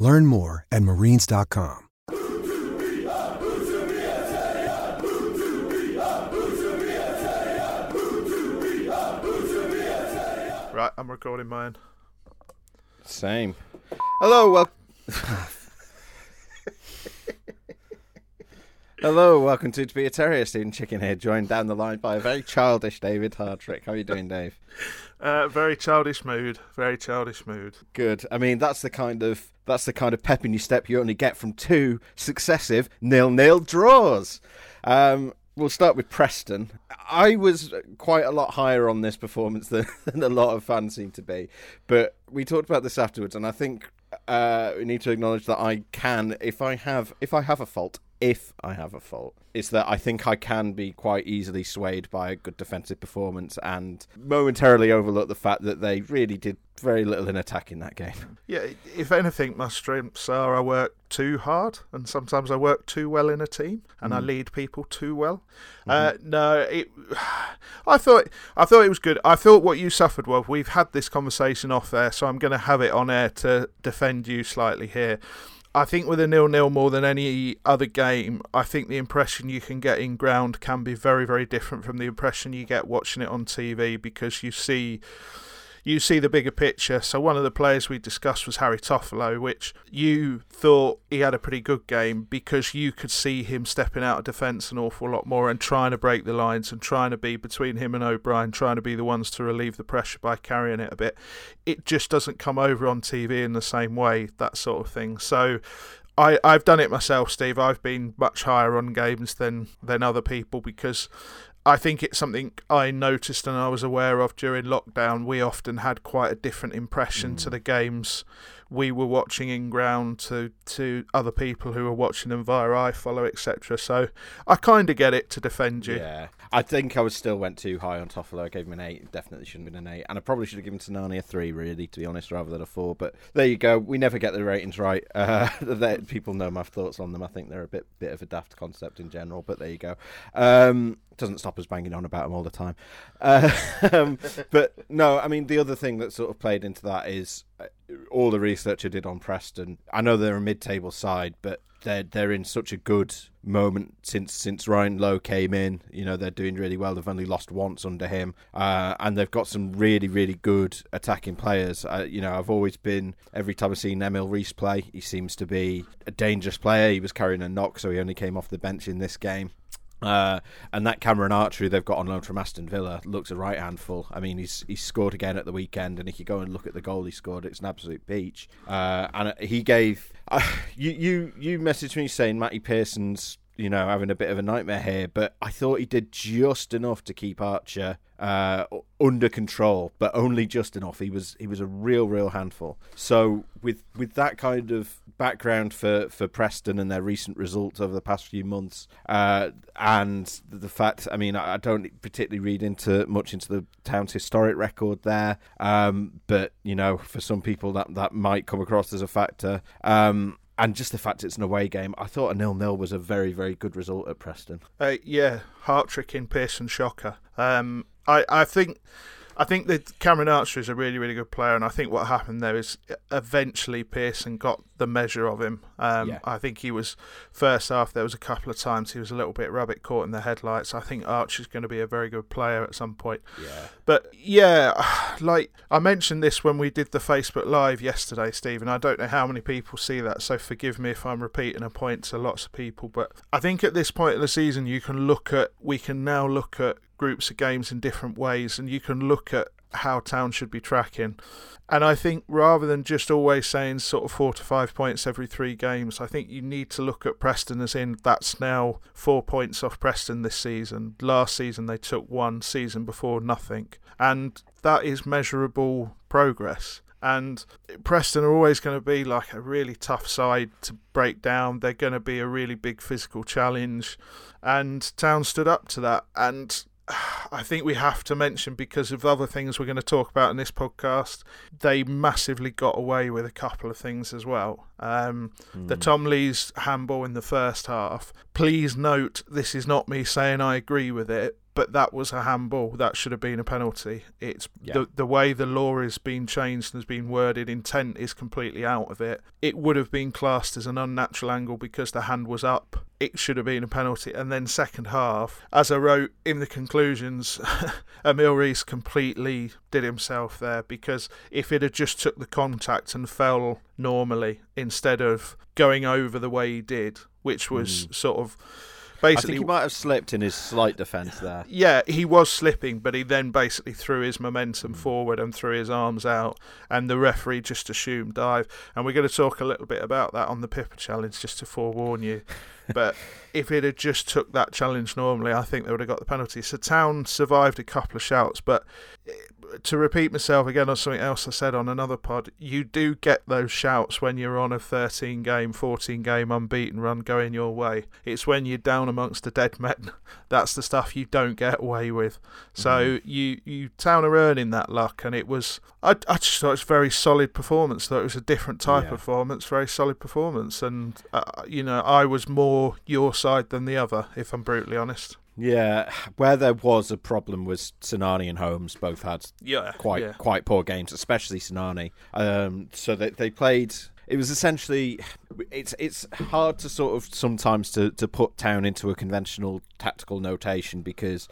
Learn more at marines.com. Right, I'm recording mine. Same. Hello, well. Hello, welcome to To Be a Terrier. Stephen Chicken here, joined down the line by a very childish David Hardtrick. How are you doing, Dave? Uh, very childish mood. Very childish mood. Good. I mean, that's the kind of that's the kind of pep in your step you only get from two successive nil-nil draws. Um, we'll start with Preston. I was quite a lot higher on this performance than, than a lot of fans seem to be, but we talked about this afterwards, and I think uh, we need to acknowledge that I can, if I have, if I have a fault, if I have a fault, is that I think I can be quite easily swayed by a good defensive performance and momentarily overlook the fact that they really did very little in attack in that game. Yeah, if anything, my strengths are I work too hard, and sometimes I work too well in a team, and I lead people too well. Uh, no, it. I thought I thought it was good. I thought what you suffered well. We've had this conversation off air, so I'm going to have it on air to defend you slightly here. I think with a nil-nil more than any other game, I think the impression you can get in ground can be very, very different from the impression you get watching it on TV because you see you see the bigger picture. So one of the players we discussed was Harry Toffolo, which you thought he had a pretty good game because you could see him stepping out of defence an awful lot more and trying to break the lines and trying to be between him and O'Brien, trying to be the ones to relieve the pressure by carrying it a bit. It just doesn't come over on TV in the same way, that sort of thing. So I, I've done it myself, Steve. I've been much higher on games than, than other people because I think it's something I noticed and I was aware of during lockdown. We often had quite a different impression to the games we were watching in ground to to other people who were watching them via iFollow, etc. So I kind of get it to defend you. Yeah, I think I was still went too high on Toffolo. I gave him an eight. Definitely shouldn't have been an eight, and I probably should have given Sinani a three, really, to be honest, rather than a four. But there you go. We never get the ratings right. Uh, people know my thoughts on them. I think they're a bit bit of a daft concept in general, but there you go. Um, doesn't stop us banging on about them all the time. Uh, um, but no, I mean the other thing that sort of played into that is uh, all the research I did on Preston. I know they're a mid-table side, but they're they're in such a good moment since since Ryan Lowe came in. You know they're doing really well. They've only lost once under him, uh, and they've got some really really good attacking players. Uh, you know I've always been every time I've seen Emil Riis play, he seems to be a dangerous player. He was carrying a knock, so he only came off the bench in this game. Uh, and that Cameron Archer who they've got on loan from Aston Villa looks a right handful. I mean, he's he's scored again at the weekend, and if you go and look at the goal he scored, it's an absolute peach. Uh, and he gave uh, you you you messaged me saying Matty Pearson's you know having a bit of a nightmare here, but I thought he did just enough to keep Archer uh, under control, but only just enough. He was he was a real real handful. So with with that kind of background for, for Preston and their recent results over the past few months, uh, and the fact, I mean, I don't particularly read into much into the town's historic record there, um, but you know, for some people that that might come across as a factor. Um, and just the fact it's an away game, I thought a nil-nil was a very, very good result at Preston. Uh, yeah, heart tricking Pearson shocker. Um, I I think. I think that Cameron Archer is a really, really good player, and I think what happened there is eventually Pearson got the measure of him. Um, Yeah. I think he was first half. There was a couple of times he was a little bit rabbit caught in the headlights. I think Archer's going to be a very good player at some point. Yeah. But yeah, like I mentioned this when we did the Facebook Live yesterday, Stephen. I don't know how many people see that, so forgive me if I'm repeating a point to lots of people. But I think at this point in the season, you can look at, we can now look at groups of games in different ways, and you can look at how Town should be tracking. And I think rather than just always saying sort of four to five points every three games, I think you need to look at Preston as in that's now four points off Preston this season. Last season they took one, season before nothing. And that is measurable progress. And Preston are always going to be like a really tough side to break down. They're going to be a really big physical challenge. And Town stood up to that. And I think we have to mention because of other things we're going to talk about in this podcast, they massively got away with a couple of things as well. Um, mm. The Tom Lees handball in the first half. Please note, this is not me saying I agree with it, but that was a handball. That should have been a penalty. It's yeah. the the way the law has been changed and has been worded. Intent is completely out of it. It would have been classed as an unnatural angle because the hand was up. It should have been a penalty. And then second half, as I wrote in the conclusions, Emil Riis completely did himself there because if it had just took the contact and fell normally instead of going over the way he did, which was mm. sort of basically, I think he might have slipped in his slight defence there. Yeah, he was slipping, but he then basically threw his momentum mm. forward and threw his arms out, and the referee just assumed dive. And we're going to talk a little bit about that on the Pipa challenge, just to forewarn you. But if it had just took that challenge normally, I think they would have got the penalty. So Town survived a couple of shouts, but to repeat myself again on something else I said on another pod, you do get those shouts when you're on a 13 game, 14 game unbeaten run going your way. It's when you're down amongst the dead men. That's the stuff you don't get away with. So mm-hmm. you, you town are earning that luck, and it was, I, I just thought it was a very solid performance. Thought it was a different type yeah. of performance, very solid performance. And, uh, you know, I was more your side than the other, if I'm brutally honest. Yeah, where there was a problem was Sinani and Holmes both had yeah, quite yeah. quite poor games, especially Sinani. Um, so they they played. It was essentially it's it's hard to sort of sometimes to, to put Town into a conventional tactical notation because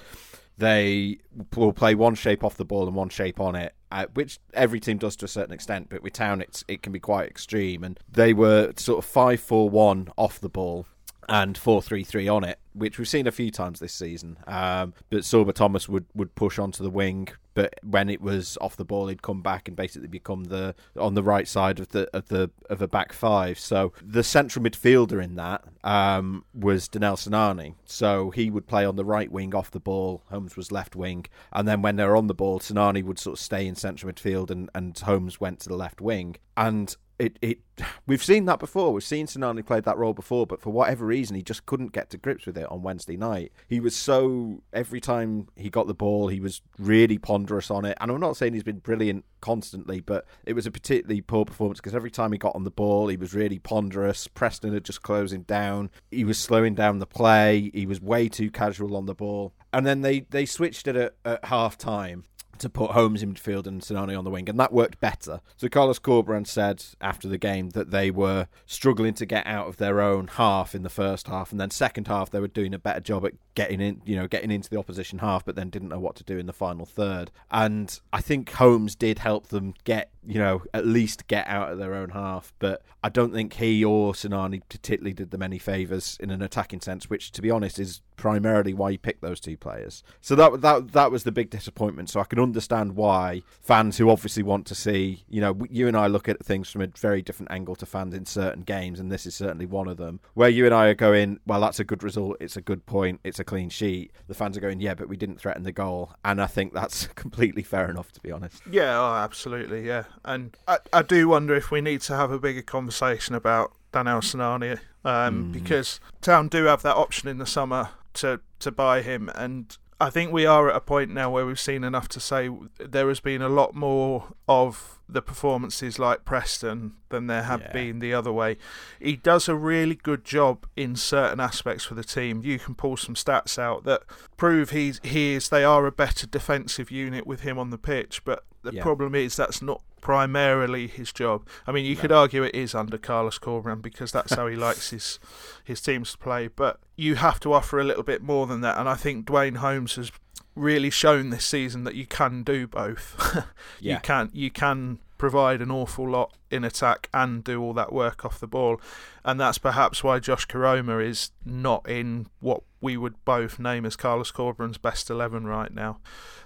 they will play one shape off the ball and one shape on it, uh, which every team does to a certain extent. But with Town, it's it can be quite extreme, and they were sort of five four one off the ball and four three three on it, which we've seen a few times this season. Um, but Sorba Thomas would, would push onto the wing, but when it was off the ball, he'd come back and basically become the on the right side of the of the of a back five. So the central midfielder in that um, was Danel Sinani. So he would play on the right wing off the ball. Holmes was left wing, and then when they were on the ball, Sinani would sort of stay in central midfield, and and Holmes went to the left wing. And it, it we've seen that before. We've seen Sinani played that role before, but for whatever reason, he just couldn't get to grips with it on Wednesday night. He was so every time he got the ball, he was really ponderous on it. And I'm not saying he's been brilliant constantly, but it was a particularly poor performance because every time he got on the ball, he was really ponderous. Preston had just closed him down. He was slowing down the play. He was way too casual on the ball. And then they, they switched it at, at half time to put Holmes in midfield and Sinani on the wing, and that worked better. So Carlos Corberán said after the game that they were struggling to get out of their own half in the first half, and then second half they were doing a better job at getting in, you know, getting into the opposition half, but then didn't know what to do in the final third. And I think Holmes did help them get, you know, at least get out of their own half, but I don't think he or Sinani particularly did them any favours in an attacking sense, which, to be honest, is primarily why he picked those two players. So that that that was the big disappointment. So I can understand why fans who obviously want to see, you know, you and I look at things from a very different angle to fans in certain games, and this is certainly one of them. Where you and I are going, well, that's a good result, it's a good point, it's a clean sheet. The fans are going, yeah, but we didn't threaten the goal, and I think that's completely fair enough, to be honest. Yeah, oh, absolutely, yeah. And I, I do wonder if we need to have a bigger conversation about Danel Sinani um, mm. because Town do have that option in the summer to to buy him, and I think we are at a point now where we've seen enough to say there has been a lot more of the performances like Preston than there have yeah. been the other way. He does a really good job in certain aspects for the team. You can pull some stats out that prove he's he is they are a better defensive unit with him on the pitch, but the yeah. problem is that's not primarily his job. I mean, you no. could argue it is under Carlos Corberán because that's how he likes his his teams to play. But you have to offer a little bit more than that, and I think Duane Holmes has really shown this season that you can do both. yeah. You can you can provide an awful lot in attack and do all that work off the ball. And that's perhaps why Josh Koroma is not in what we would both name as Carlos Corberán's best 11 right now.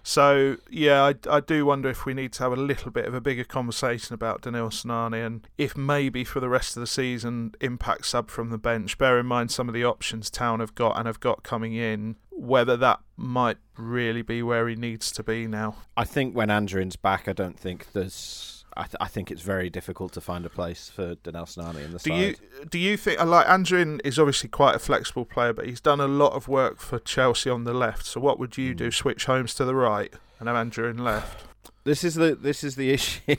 So, yeah, I, I do wonder if we need to have a little bit of a bigger conversation about Danel Sinani and if maybe for the rest of the season, impact sub from the bench. Bear in mind some of the options Town have got and have got coming in, whether that might really be where he needs to be now. I think when Anjorin's back, I don't think there's I, th- I think it's very difficult to find a place for Danel Sinani in the Do side. you do you think uh, like Anjorin is obviously quite a flexible player, but he's done a lot of work for Chelsea on the left. So what would you do? Mm. Switch Holmes to the right and have Anjorin left? This is the this is the issue.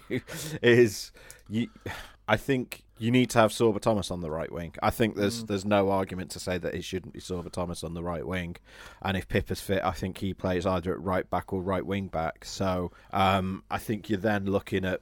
is you? I think you need to have Sorba Thomas on the right wing. I think there's Mm. there's no argument to say that it shouldn't be Sorba Thomas on the right wing. And if Pipa's fit, I think he plays either at right back or right wing back. So um, I think you're then looking at.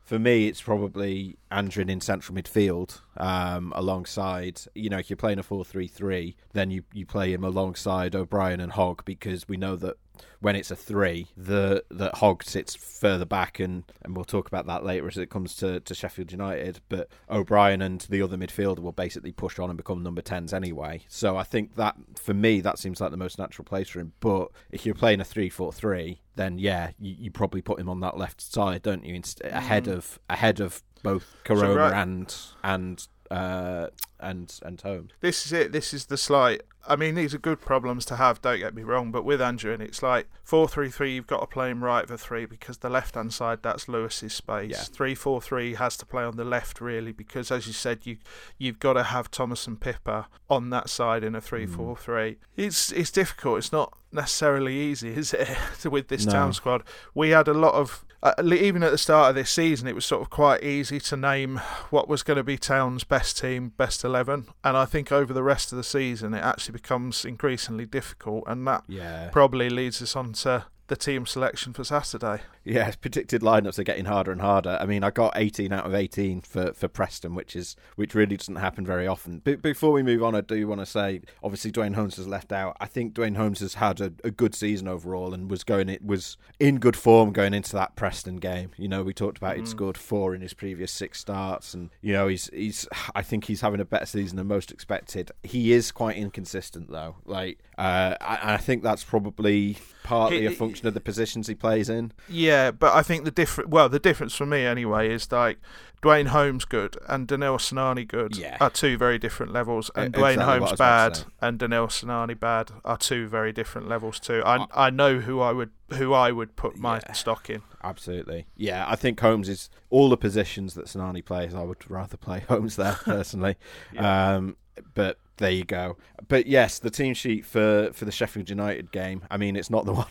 For me, it's probably Anjorin in central midfield um, alongside. You know, if you're playing a 4-3-3, then you you play him alongside O'Brien and Hogg because we know that when it's a three, the that Hogg sits further back, and, and we'll talk about that later as it comes to, to Sheffield United. But O'Brien and the other midfielder will basically push on and become number tens anyway. So I think that for me that seems like the most natural place for him. But if you're playing a three-four-three, then yeah, you, you probably put him on that left side, don't you? Inst- ahead of ahead of both Koroma right- and and uh, and and Holmes. This is it. This is the slight. I mean, these are good problems to have. Don't get me wrong, but with Anjorin, it's like four three three. You've got to play him right for three because the left hand side that's Lewis's space. Yeah. Three four three has to play on the left really because, as you said, you you've got to have Thomas and Pipa on that side in a three Mm. four three. It's it's difficult. It's not necessarily easy, is it? with this No. town squad, we had a lot of. Uh, even at the start of this season, it was sort of quite easy to name what was going to be Town's best team, best 11. And I think over the rest of the season, it actually becomes increasingly difficult. And that Yeah, probably leads us on to the team selection for Saturday. Yeah, predicted lineups are getting harder and harder. I mean, I got 18 out of 18 for, for Preston, which is which really doesn't happen very often. But before we move on, I do want to say, obviously, Duane Holmes has left out. I think Duane Holmes has had a, a good season overall and was going it was in good form going into that Preston game. You know, we talked about he'd Mm. scored four in his previous six starts, and you know he's he's I think he's having a better season than most expected. He is quite inconsistent though. Like, uh, I, I think that's probably partly a function of the positions he plays in. Yeah, but I think the different well, the difference for me anyway is like Duane Holmes good and Danel Sinani good Yeah. are two very different levels, and E- Duane exactly Holmes was about to bad and Danel Sinani bad are two very different levels too. I I know who I would who I would put my Yeah. stock in. Absolutely. Yeah, I think Holmes is all the positions that Sinani plays. I would rather play Holmes there personally. um, but there you go. But yes, the team sheet for, for the Sheffield United game. I mean, it's not the one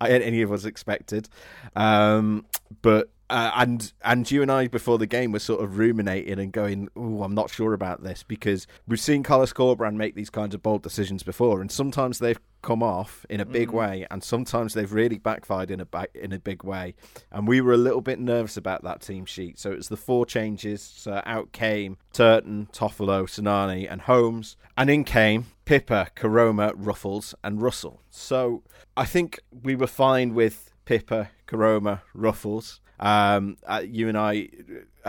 I, any of us expected. Um, but uh, and and you and I before the game were sort of ruminating and going, "Oh, I'm not sure about this," because we've seen Carlos Corberán make these kinds of bold decisions before, and sometimes they've come off in a big Mm. way, and sometimes they've really backfired in a ba- in a big way. And we were a little bit nervous about that team sheet. So it was the four changes. So out came Turton, Toffolo, Sinani, and Holmes, and in came Pipa, Koroma, Ruffels, and Russell. So I think we were fine with Pipa, Koroma, Ruffels. Um, uh, you and I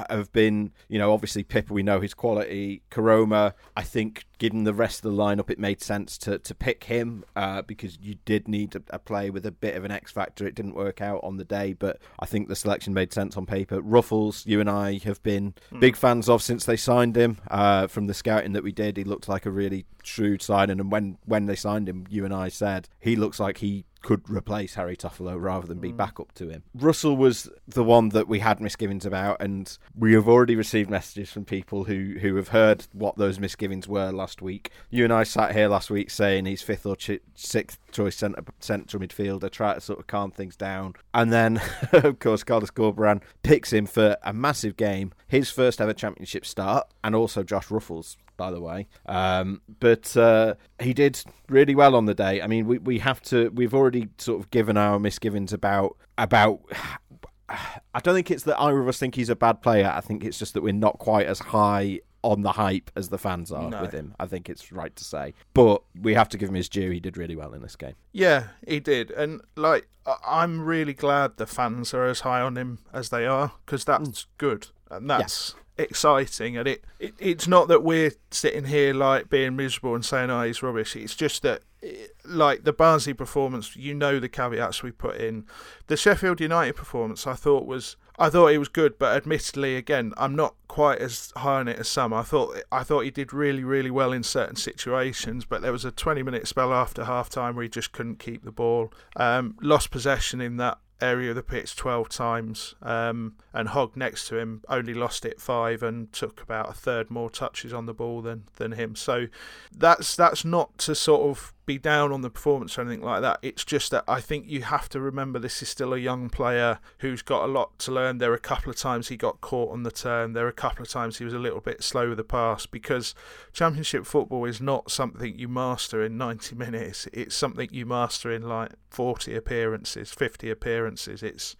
have been, you know, obviously Pipa, we know his quality. Koroma, I think, given the rest of the lineup, it made sense to, to pick him uh, because you did need a, a play with a bit of an X factor. It didn't work out on the day, but I think the selection made sense on paper. Ruffels, you and I have been big fans of since they signed him. Uh, from the scouting that we did, he looked like a really shrewd signing, and when when they signed him, you and I said he looks like he could replace Harry Toffolo rather than be mm. backup to him. Russell was the one that we had misgivings about, and we have already received messages from people who, who have heard what those misgivings were last week. You and I sat here last week saying he's fifth or chi- sixth choice centre, central midfielder, try to sort of calm things down. And then, of course, Carlos Corberan picks him for a massive game, his first ever championship start, and also Josh Ruffels by the way. Um, but uh, he did really well on the day. I mean, we, we have to. We've already sort of given our misgivings about about. I don't think it's that either of us think he's a bad player. I think it's just that we're not quite as high on the hype as the fans are No. with him. I think it's right to say. But we have to give him his due. He did really well in this game. Yeah, he did, and like I'm really glad the fans are as high on him as they are because that's good and that's exciting. And it, it it's not that we're sitting here like being miserable and saying, "Oh, he's rubbish." It's just that. eh, Like the Barnsley performance, you know the caveats we put in. The Sheffield United performance, I thought was, I thought it was good, but admittedly, again, I'm not quite as high on it as some. I thought, I thought he did really, really well in certain situations, but there was a 20 minute spell after half time where he just couldn't keep the ball. Um, lost possession in that area of the pitch 12 times, um, and Hogg next to him only lost it five and took about a third more touches on the ball than than him. So that's that's not to sort of be down on the performance or anything like that. It's just that I think you have to remember this is still a young player who's got a lot to learn. There are a couple of times he got caught on the turn. There are a couple of times he was a little bit slow with the pass because Championship football is not something you master in 90 minutes. It's something you master in like 40 appearances, 50 appearances. It's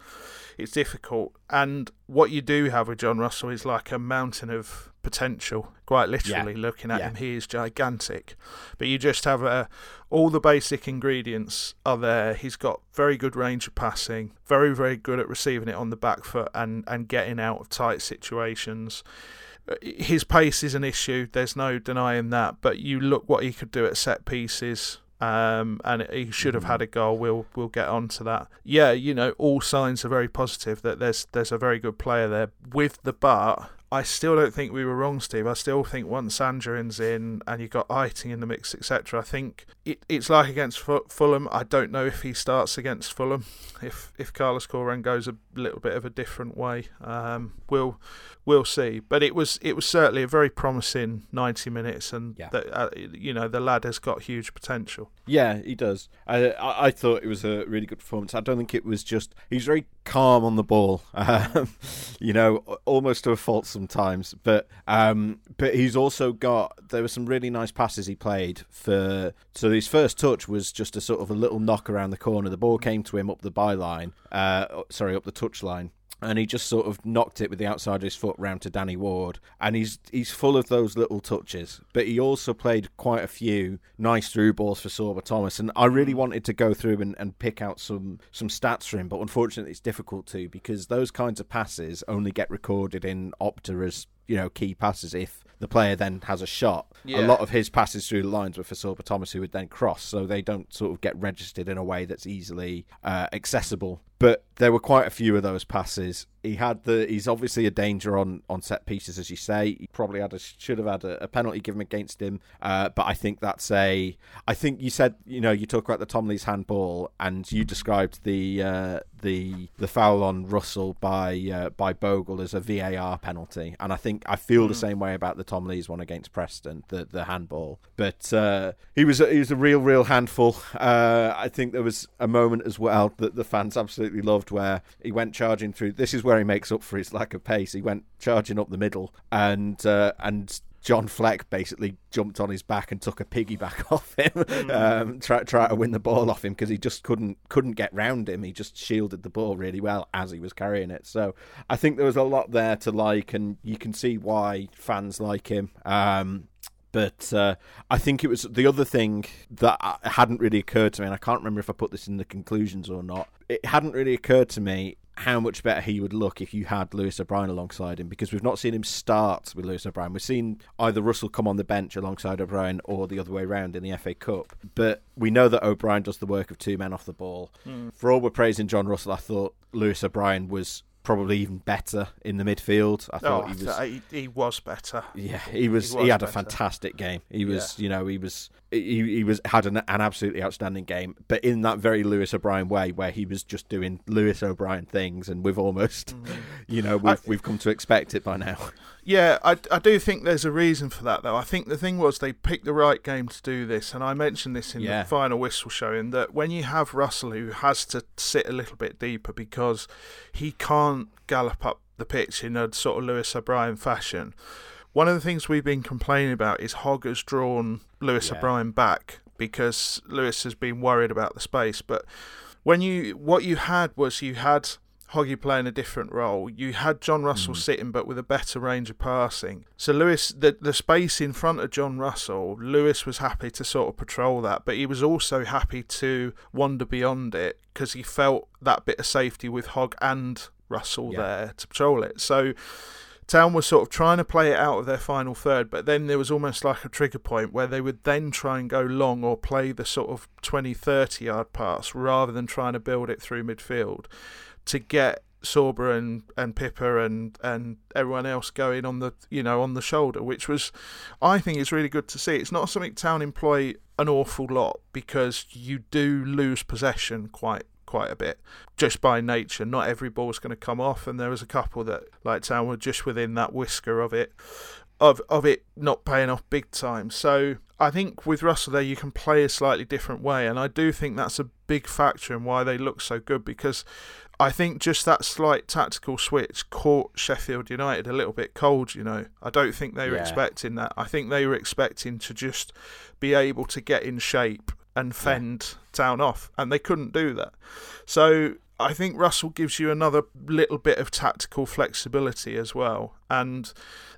it's difficult. And what you do have with John Russell is like a mountain of potential. Quite literally, Yeah. looking at Yeah. him, he is gigantic. But you just have uh, all the basic ingredients are there. He's got very good range of passing, very very good at receiving it on the back foot and and getting out of tight situations. Uh, His pace is an issue. There's no denying that. But you look what he could do at set pieces. Um, and he should have had a goal. We'll we'll get on to that. Yeah, you know, all signs are very positive that there's there's a very good player there. With the but, I still don't think we were wrong, Steve. I still think once Sanjarin's in and you've got Eiting in the mix, etc. I think it, it's like against Fu- Fulham. I don't know if he starts against Fulham. If if Carlos Corberán goes a little bit of a different way, um, we'll we'll see. But it was it was certainly a very promising 90 minutes, and Yeah. the, uh, you know the lad has got huge potential. Yeah, he does. I, I I thought it was a really good performance. I don't think it was just he's very calm on the ball, um, you know, almost to a fault sometimes. But um, but he's also got there were some really nice passes he played for. So his first touch was just a sort of a little knock around the corner. The ball came to him up the byline, uh, sorry, up the touch line and he just sort of knocked it with the outside of his foot round to Danny Ward. And he's he's full of those little touches. But he also played quite a few nice through balls for Sorba Thomas. And I really wanted to go through and, and pick out some some stats for him, but unfortunately it's difficult to because those kinds of passes only get recorded in Opta as you know key passes if the player then has a shot. Yeah. A lot of his passes through the lines were for Sorba Thomas, who would then cross, so they don't sort of get registered in a way that's easily uh, accessible. But there were quite a few of those passes. He had the. He's obviously a danger on, on set pieces, as you say. He probably had a should have had a, a penalty given against him. Uh, but I think that's a. I think you said you know you talk about the Tom Lees handball, and you described the uh, the the foul on Russell by uh, by Bogle as a VAR penalty, and I think I feel the same way about the Tom Lee's one against Preston, the the handball. But uh, he was a, he was a real real handful. Uh, I think there was a moment as well that the fans absolutely loved where he went charging through. This is where he makes up for his lack of pace. He went charging up the middle and uh, and. John Fleck basically jumped on his back and took a piggyback off him, um, try try to win the ball off him because he just couldn't couldn't get round him. He just shielded the ball really well as he was carrying it. So I think there was a lot there to like, and you can see why fans like him. Um, but uh, I think it was the other thing that uh, hadn't really occurred to me, and I can't remember if I put this in the conclusions or not. It hadn't really occurred to me how much better he would look if you had Lewis O'Brien alongside him because we've not seen him start with Lewis O'Brien. We've seen either Russell come on the bench alongside O'Brien or the other way around in the FA Cup. But we know that O'Brien does the work of two men off the ball. For all we're praising John Russell, I thought Lewis O'Brien was probably even better in the midfield. I Oh, thought he was. He, he was better. yeah, he was. He, was had a fantastic game. He was, you know, he was. He, he was had an, an absolutely outstanding game, but in that very Lewis O'Brien way, where he was just doing Lewis O'Brien things, and we've almost, mm. you know, we've we've come to expect it by now. Yeah, I, I do think there's a reason for that, though. I think the thing was they picked the right game to do this, and I mentioned this in Yeah. the final whistle showing that when you have Russell who has to sit a little bit deeper because he can't gallop up the pitch in a sort of Lewis O'Brien fashion. One of the things we've been complaining about is Hogg has drawn Lewis Yeah. O'Brien back because Lewis has been worried about the space. But when you what you had was you had Hoggy playing a different role. You had John Russell mm. sitting, but with a better range of passing. So Lewis, the the space in front of John Russell, Lewis was happy to sort of patrol that, but he was also happy to wander beyond it because he felt that bit of safety with Hogg and Russell Yeah. there to patrol it. So. Town was sort of trying to play it out of their final third, but then there was almost like a trigger point where they would then try and go long or play the sort of 20, 30 yard pass rather than trying to build it through midfield to get Sorba and, and Pipa and, and everyone else going on the you know on the shoulder, which was I think is really good to see. It's not something Town employ an awful lot because you do lose possession quite quite a bit just by nature. Not every ball's going to come off, and there was a couple that, like Town, were just within that whisker of it, of of it not paying off big time. So I think with Russell there, you can play a slightly different way, and I do think that's a big factor in why they look so good because I think just that slight tactical switch caught Sheffield United a little bit cold, you know. I don't think they were Yeah. expecting that. I think they were expecting to just be able to get in shape and fend Town off, and they couldn't do that. So I think Russell gives you another little bit of tactical flexibility as well. And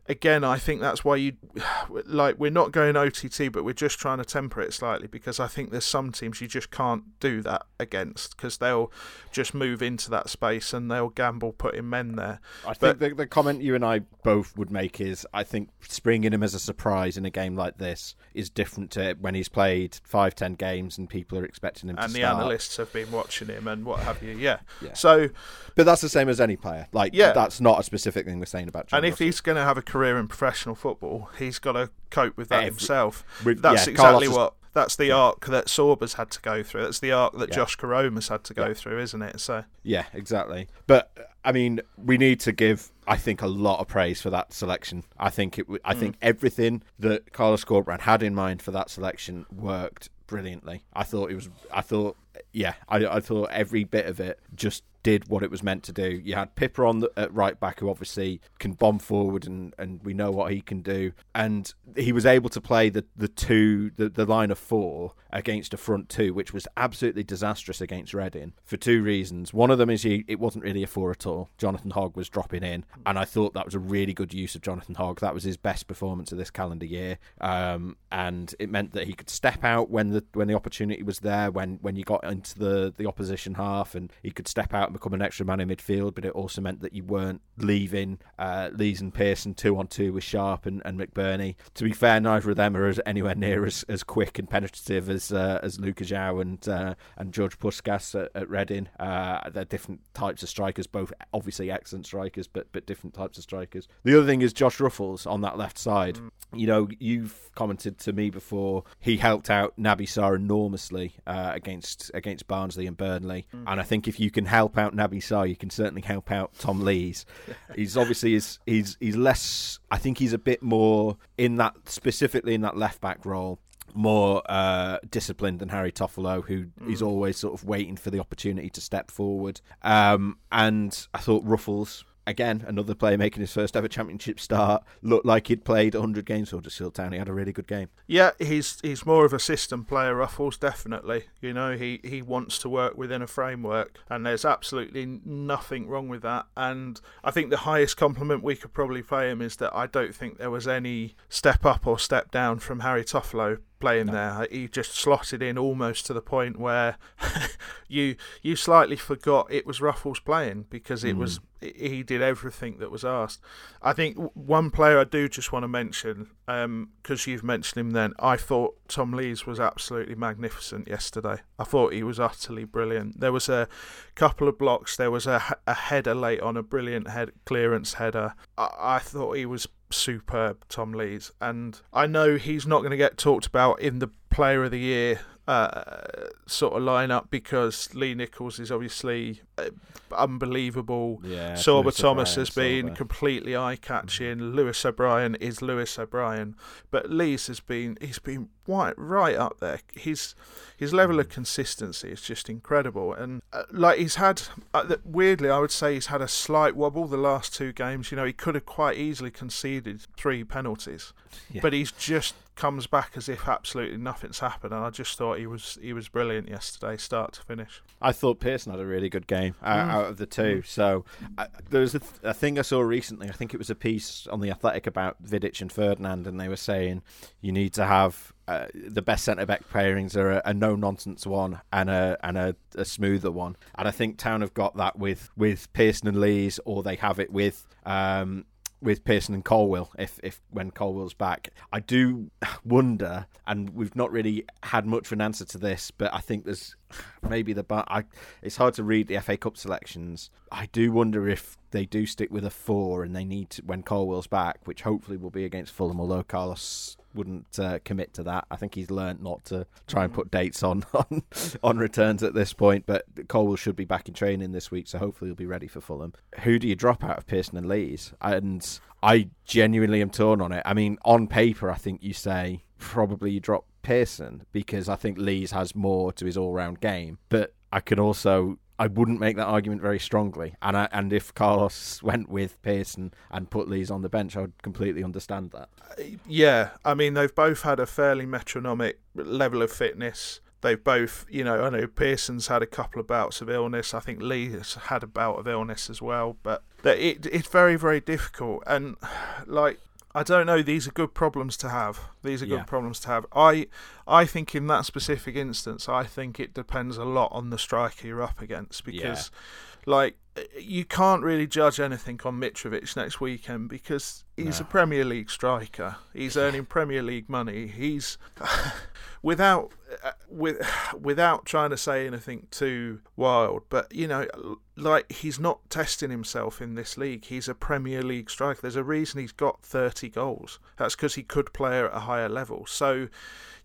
again, I think that's why you like we're not going OTT, but we're just trying to temper it slightly because I think there's some teams you just can't do that against because they'll just move into that space and they'll gamble putting men there. I But- think the, the comment you and I both would make is I think springing him as a surprise in a game like this is different to when he's played five, ten games and people are expecting him And the start. analysts have been watching him and what have you. Yeah. Yeah. So But that's the same as any player. Like, Yeah. that's not a specific thing we're saying about John and if Russell. he's going to have a career in professional football, he's got to cope with that Every- himself. With- That's yeah, exactly Carlos what. That's the arc that Sorba's had to go through. That's the arc that Yeah. Josh Koroma's had to go Yeah. through, isn't it? So Yeah, exactly. But I mean, we need to give, I think, a lot of praise for that selection. I think it. I mm. think everything that Carlos Corberán had in mind for that selection worked brilliantly. I thought it was. I thought, yeah, I, I thought every bit of it just did what it was meant to do. You had Pipa on the, at right back, who obviously can bomb forward, and, and we know what he can do. And he was able to play the the two the, the line of four against a front two, which was absolutely disastrous against Reading for two reasons. One of them is he, it wasn't really a four at all. Jonathan Hogg was dropping in, and I thought that was a really good use of Jonathan Hogg. That was his best performance of this calendar year, um, and it meant that he could step out when the when the opportunity was there, when when you got into the the opposition half, and he could step out become an extra man in midfield. But it also meant that you weren't leaving uh, Lees and Pearson two on two with Sharp and, and McBurnie. To be fair, neither of them are as, anywhere near as, as quick and penetrative as uh, as Lucas João and uh, and George Puscas at, at Reading. Uh, they're different types of strikers, both obviously excellent strikers, but but different types of strikers. The other thing is Josh Ruffels on that left side. You know, you've commented to me before he helped out Naby Sarr enormously uh, against against Barnsley and Burnley, and I think if you can help out Naby Sarr, you can certainly help out Tom Lees. he's obviously is he's he's less. I think he's a bit more in that specifically in that left back role more uh, disciplined than Harry Toffolo, who is always sort of waiting for the opportunity to step forward. Um, and I thought Ruffels. Again, another player making his first ever championship start. Looked like he'd played 100 games for Huddersfield Town. He had a really good game. yeah, he's he's more of a system player. Ruffels definitely. You know, he he wants to work within a framework, and there's absolutely nothing wrong with that. And I think the highest compliment we could probably pay him is that I don't think there was any step up or step down from Harry Toffolo playing there. He just slotted in almost to the point where you you slightly forgot it was Ruffels playing because it was hmm. he did everything that was asked. I think one player I do just want to mention um, because you've mentioned him. Then I thought Tom Lees was absolutely magnificent yesterday. I thought he was utterly brilliant. There was a couple of blocks. There was a, a header late on a brilliant head clearance header. I, I thought he was superb, Tom Lees, and I know he's not going to get talked about in the Player of the Year uh, sort of lineup because Lee Nicholls is obviously uh, unbelievable. Yeah, Sorba Lewis Thomas O'Brien, has been Sorba. completely eye catching. Lewis O'Brien is Lewis O'Brien, but Lee's has been he's been right right up there. His his level of consistency is just incredible, and uh, like he's had uh, weirdly, I would say he's had a slight wobble the last two games. You know, he could have quite easily conceded three penalties, Yeah. but he's just comes back as if absolutely nothing's happened. And I just thought he was he was brilliant yesterday, start to finish. I thought Pearson had a really good game out, out of the two. So I, there was a, th- a thing I saw recently. I think it was a piece on the Athletic about Vidic and Ferdinand, and they were saying you need to have uh, the best centre back pairings are a, a no nonsense one and a and a, a smoother one. And I think Town have got that with with Pearson and Lees, or they have it with. Um, with Pearson and Colwill, if if when Colwill's back, I do wonder, and we've not really had much of an answer to this, but I think there's maybe the but I it's hard to read the FA Cup selections. I do wonder if they do stick with a four and they need to, when Colwill's back, which hopefully will be against Fulham, although Carlos wouldn't uh, commit to that. I think he's learnt not to try and put dates on, on on returns at this point. But Colwill should be back in training this week, so hopefully he'll be ready for Fulham. Who do you drop out of Pearson and Lees? And I genuinely am torn on it. I mean, on paper, I think you say probably drop Pearson because I think Lees has more to his all-round game. But I can also I wouldn't make that argument very strongly. And I, and if Carlos went with Pearson and put Lees on the bench, I would completely understand that. Uh, yeah, I mean they've both had a fairly metronomic level of fitness. They've both, you know, I know Pearson's had a couple of bouts of illness. I think Lee has had a bout of illness as well. But it, it's very, very difficult. And like I don't know. These are good problems to have. These are good yeah. problems to have. I, I think in that specific instance, I think it depends a lot on the striker you're up against because, yeah. Like, you can't really judge anything on Mitrovic next weekend because he's no. a Premier League striker. He's earning Premier League money. He's without uh, with without trying to say anything too wild, but you know, like he's not testing himself in this league. He's a Premier League striker. There's a reason he's got 30 goals. That's because he could play at a higher level. So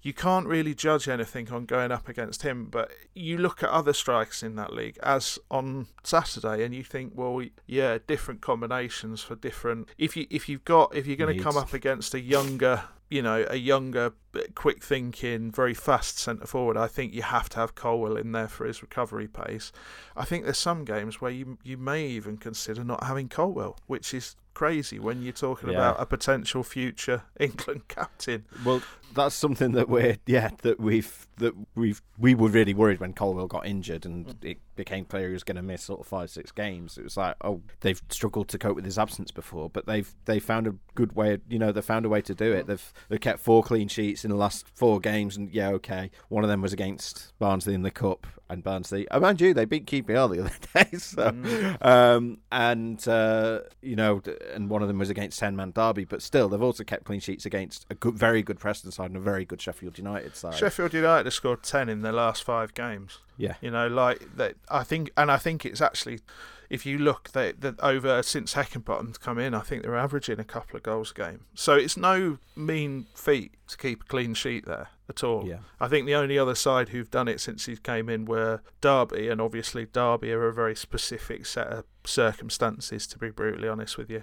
you can't really judge anything on going up against him. But you look at other strikers in that league, as on Saturday, and you think, well, yeah, different combinations for different. If you if you've got if you're going to come up against a younger you know, a younger, quick thinking, very fast centre forward, I think you have to have Colwill in there for his recovery pace. I think there's some games where you you may even consider not having Colwill, which is crazy when you're talking yeah. about a potential future England captain. Well, that's something that we're yeah that we've that we've we were really worried when Colwill got injured and mm. it became clear he was going to miss sort of five six games. It was like oh they've struggled to cope with his absence before, but they've they found a good way. You know they found a way to do it. They've they kept four clean sheets in the last four games, and yeah okay, one of them was against Barnsley in the cup and Barnsley. Oh, mind you, they beat QPR the other day. So mm. um, and uh, you know and one of them was against ten man Derby, but still they've also kept clean sheets against a good, very good Preston side and a very good Sheffield United side. Sheffield United have scored ten in their last five games. Yeah, you know, like that. I think, and I think it's actually, if you look that that over since Heckingbottom's come in, I think they're averaging a couple of goals a game. So it's no mean feat to keep a clean sheet there at all. Yeah. I think the only other side who've done it since he came in were Derby, and obviously Derby are a very specific set of circumstances, to be brutally honest with you.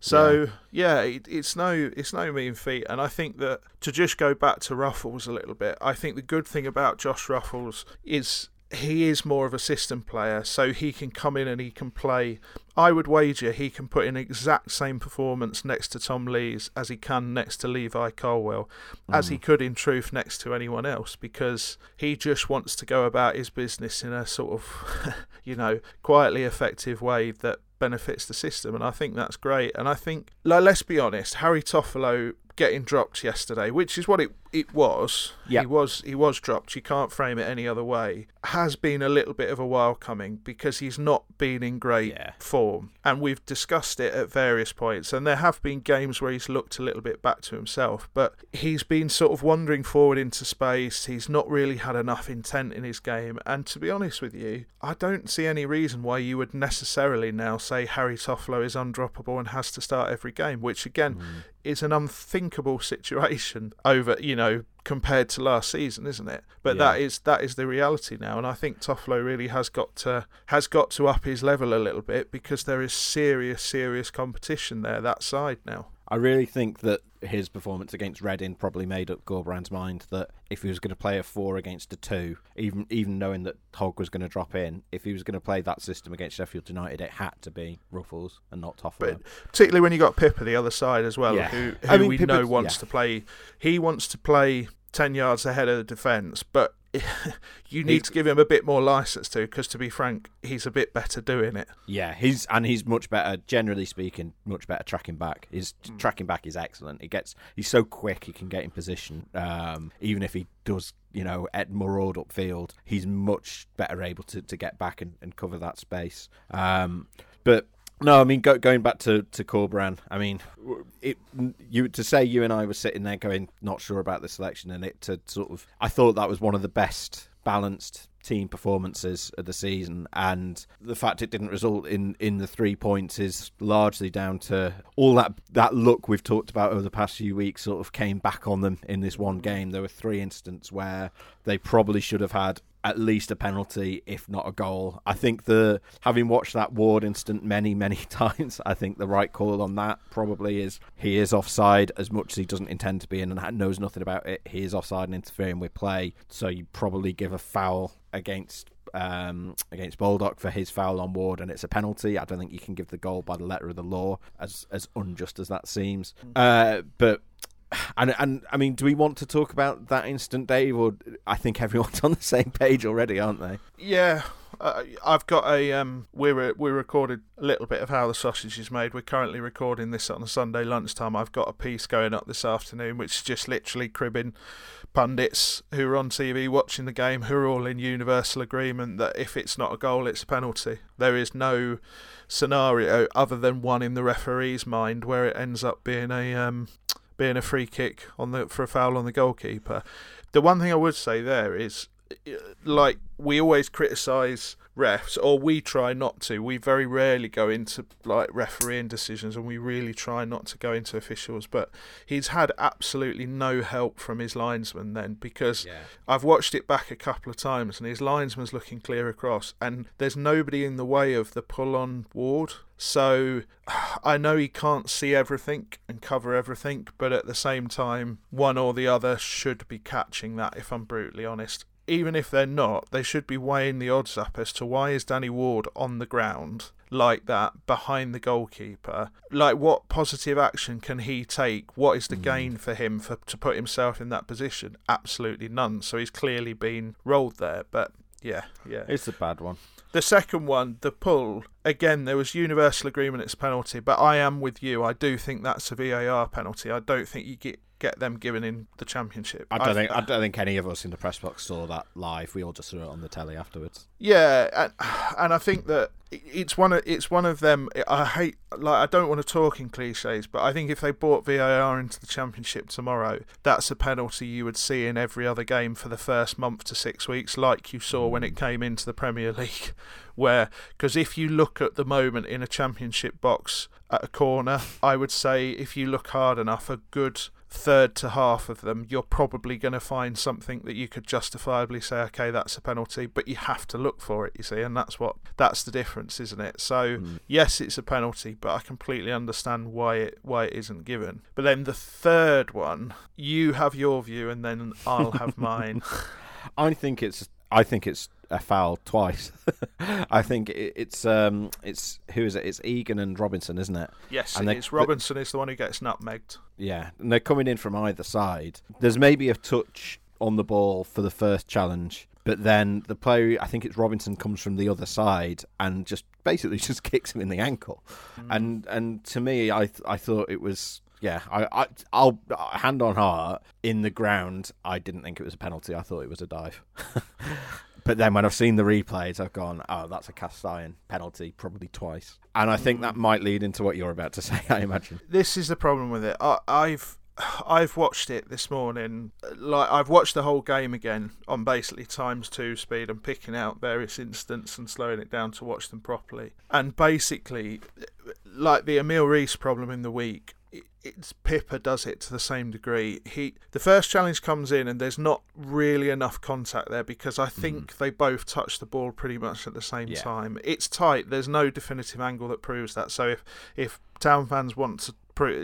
So yeah, yeah it, it's no it's no mean feat, and I think that to just go back to Ruffels a little bit, I think the good thing about Josh Ruffels is he is more of a system player, so he can come in and he can play. I would wager he can put in exact same performance next to Tom Lees as he can next to Levi Colwill, mm. as he mm. could in truth next to anyone else, because he just wants to go about his business in a sort of, you know, quietly effective way that benefits the system, and I think that's great. And I think, like, let's be honest, Harry Toffolo getting dropped yesterday, which is what it it was. Yep. He was he was dropped. You can't frame it any other way. Has been a little bit of a while coming because he's not been in great yeah. form, and we've discussed it at various points. And there have been games where he's looked a little bit back to himself, but he's been sort of wandering forward into space. He's not really had enough intent in his game. And to be honest with you, I don't see any reason why you would necessarily now say Harry Toffolo is undroppable and has to start every game, which again mm. Is an unthinkable situation over you know compared to last season, isn't it? But yeah. that is that is the reality now, and I think Toffolo really has got to has got to up his level a little bit because there is serious serious competition there that side now. I really think that his performance against Reading probably made up Corberán's mind that if he was going to play a four against a two, even even knowing that Hogg was going to drop in, if he was going to play that system against Sheffield United, it had to be Ruffels and not Toffolo. But particularly when you got Pipa the other side as well, yeah. who, who I mean, we know wants yeah. to play. He wants to play ten yards ahead of the defence, but you need to give him a bit more license to, because to be frank, he's a bit better doing it. Yeah, he's and he's much better, generally speaking, much better tracking back. His mm. tracking back is excellent. He gets he's so quick, he can get in position. Um, even if he does, you know, at maraud upfield, he's much better able to, to get back and, and cover that space. Um, but no, I mean go, going back to to Corberán. I mean, it you to say you and I were sitting there going not sure about the selection, and it to sort of I thought that was one of the best balanced team performances of the season, and the fact it didn't result in, in the three points is largely down to all that that look we've talked about over the past few weeks. Sort of came back on them in this one game. There were three instances where they probably should have had at least a penalty, if not a goal. I think the having watched that Ward instant many, many times, I think the right call on that probably is he is offside as much as he doesn't intend to be in and knows nothing about it. He is offside and interfering with play, so you probably give a foul against um, against Baldock for his foul on Ward, and it's a penalty. I don't think you can give the goal by the letter of the law, as as unjust as that seems. Uh, but and and I mean, do we want to talk about that instant, Dave? Or I think everyone's on the same page already, aren't they? Yeah, uh, I've got a um. We're we recorded a little bit of how the sausage is made. We're currently recording this on a Sunday lunchtime. I've got a piece going up this afternoon, which is just literally cribbing pundits who are on TV watching the game, who are all in universal agreement that if it's not a goal, it's a penalty. There is no scenario other than one in the referee's mind where it ends up being a um being a free kick on the for a foul on the goalkeeper. The one thing I would say there is, like we always criticise refs, or we try not to. We very rarely go into like refereeing decisions, and we really try not to go into officials. But he's had absolutely no help from his linesman then, because yeah. I've watched it back a couple of times, and his linesman's looking clear across, and there's nobody in the way of the pull on Ward. So I know he can't see everything and cover everything, but at the same time, one or the other should be catching that. If I'm brutally honest even if they're not, they should be weighing the odds up as to why is Danny Ward on the ground like that behind the goalkeeper. Like, what positive action can he take? What is the mm. gain for him for to put himself in that position? Absolutely none. So he's clearly been rolled there. But yeah, yeah, it's a bad one. The second one, the pull, again, there was universal agreement it's a penalty, but I am with you. I do think that's a VAR penalty. I don't think you get get them given in the championship. I don't I, think I don't think any of us in the press box saw that live. We all just saw it on the telly afterwards. Yeah, and, and I think that it's one of it's one of them. I hate like I don't want to talk in cliches, but I think if they brought VAR into the championship tomorrow, that's a penalty you would see in every other game for the first month to six weeks, like you saw when it mm. came into the Premier League. Where because if you look at the moment in a championship box at a corner, I would say if you look hard enough, a good third to half of them, you're probably going to find something that you could justifiably say, okay, that's a penalty, but you have to look for it, you see, and that's what that's the difference, isn't it? So mm. yes, it's a penalty, but I completely understand why it why it isn't given. But then the third one, you have your view, and then I'll have mine. I think it's I think it's a foul twice. I think it, it's um it's who is it? It's Egan and Robinson, isn't it? Yes, and it's Robinson is the one who gets nutmegged. Yeah, and they're coming in from either side. There's maybe a touch on the ball for the first challenge, but then the player, I think it's Robinson, comes from the other side and just basically just kicks him in the ankle. Mm. And and to me, I I thought it was yeah, I, I, will hand on heart. In the ground, I didn't think it was a penalty. I thought it was a dive. but then when I've seen the replays, I've gone, oh, that's a cast iron penalty, probably twice. And I think that mm. might lead into what you're about to say. I imagine this is the problem with it. I, I've I've watched it this morning. Like I've watched the whole game again on basically times two speed and picking out various instants and slowing it down to watch them properly. And basically, like the Emil Riis problem in the week, it's Pipa does it to the same degree. He the first challenge comes in and there's not really enough contact there because I think mm. they both touch the ball pretty much at the same yeah. time. It's tight. There's no definitive angle that proves that. So if if town fans want to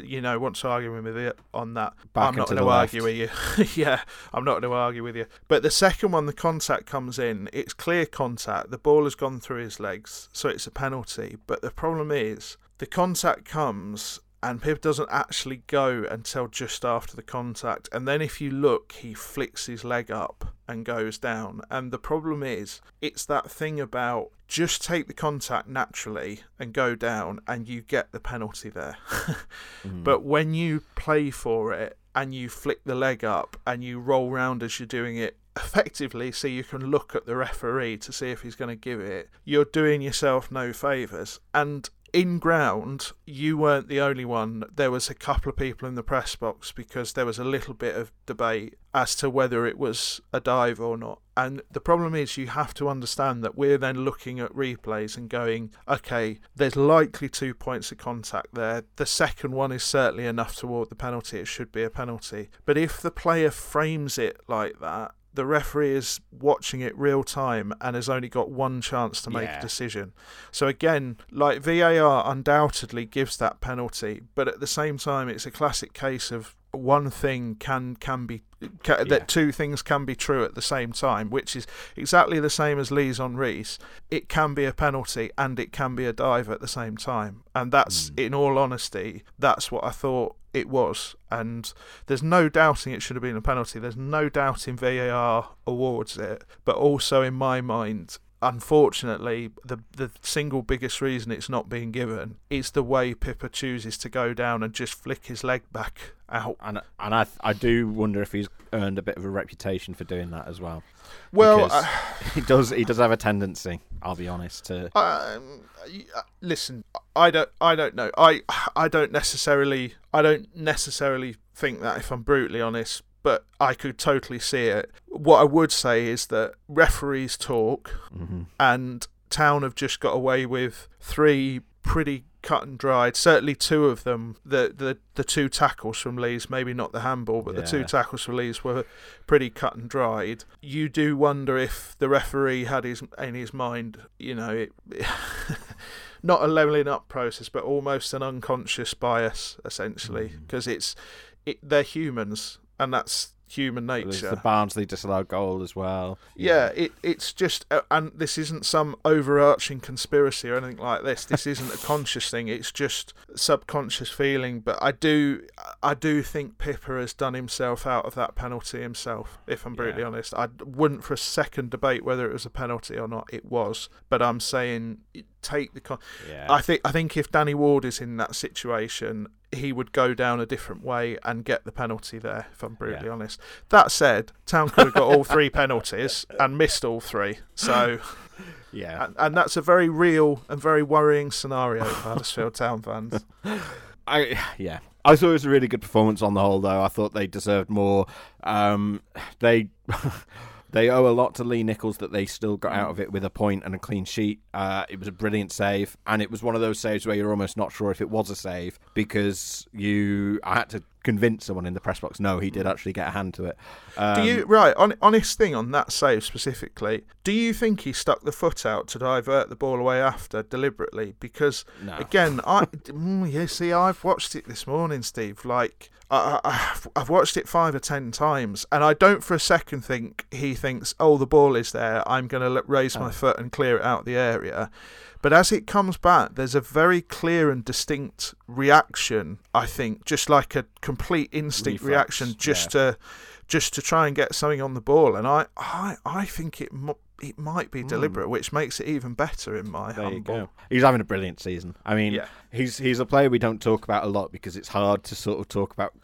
you know want to argue with me on that, Back I'm not going to argue with you. yeah, I'm not going to argue with you. But the second one, the contact comes in. It's clear contact. The ball has gone through his legs, so it's a penalty. But the problem is the contact comes and Pip doesn't actually go until just after the contact. And then if you look, he flicks his leg up and goes down. And the problem is, it's that thing about just take the contact naturally and go down, and you get the penalty there. mm. But when you play for it and you flick the leg up and you roll round as you're doing it effectively so you can look at the referee to see if he's going to give it, you're doing yourself no favours. And in ground, you weren't the only one. There was a couple of people in the press box because there was a little bit of debate as to whether it was a dive or not. And the problem is, you have to understand that we're then looking at replays and going, okay, there's likely two points of contact there. The second one is certainly enough toward the penalty. It should be a penalty. But if the player frames it like that, the referee is watching it real time and has only got one chance to make Yeah. a decision. So again, like VAR undoubtedly gives that penalty, but at the same time, it's a classic case of one thing can can be ca- Yeah. that two things can be true at the same time, which is exactly the same as Lees on Riis. It can be a penalty and it can be a dive at the same time, and that's Mm. in all honesty, that's what I thought it was. And there's no doubting it should have been a penalty. There's no doubting VAR awards it, but also in my mind. Unfortunately, the the single biggest reason it's not being given is the way Pipa chooses to go down and just flick his leg back out. And and I I do wonder if he's earned a bit of a reputation for doing that as well. Well, uh, he does he does have a tendency. I'll be honest to Um, uh, listen, I don't, I don't know. I, I don't necessarily, I don't necessarily think that. If I'm brutally honest, but I could totally see it. What I would say is that referees talk, Mhm. and Town have just got away with three pretty cut and dried. Certainly, two of them, the the the two tackles from Leeds, maybe not the handball, but the two tackles from Leeds were pretty cut and dried. You do wonder if the referee had his in his mind, you know, it, not a leveling up process, but almost an unconscious bias, essentially, Mm. because it's it, they're humans, and that's human nature. There's the Barnsley disallowed goal as well. Yeah, it it's just, uh, and this isn't some overarching conspiracy or anything like this. This isn't a conscious thing. It's just subconscious feeling. But I do, I do think Pipa has done himself out of that penalty himself. If I'm brutally Yeah. honest, I wouldn't for a second debate whether it was a penalty or not. It was, but I'm saying take the. Con- Yeah. I think I think if Danny Ward is in that situation, he would go down a different way and get the penalty there. If I'm brutally Yeah. honest. That said, Town could have got all three penalties and missed all three. So, yeah. and, and that's a very real and very worrying scenario for Huddersfield Town fans. I yeah. I thought it was a really good performance on the whole, though. I thought they deserved more. Um, they they owe a lot to Lee Nicholls that they still got out of it with a point and a clean sheet. Uh, it was a brilliant save, and it was one of those saves where you're almost not sure if it was a save because you. I had to convince someone in the press box. No, he did actually get a hand to it. Um, Do you right? On, honest thing on that save specifically. Do you think he stuck the foot out to divert the ball away after deliberately? Because No. again, I mm, yeah. See, I've watched it this morning, Steve. Like I, I, I've- watched it five or ten times, and I don't for a second think he thinks, "Oh, the ball is there. I'm going to raise my Oh. foot and clear it out the area." But as it comes back, there's a very clear and distinct reaction. I think, just like a complete instinct Reflex, reaction, just to just to try and get something on the ball. And I, I, I think it it might be deliberate, which makes it even better in my Hmm. There you humble. go. He's having a brilliant season. I mean, Yeah. He's he's a player we don't talk about a lot because it's hard to sort of talk about.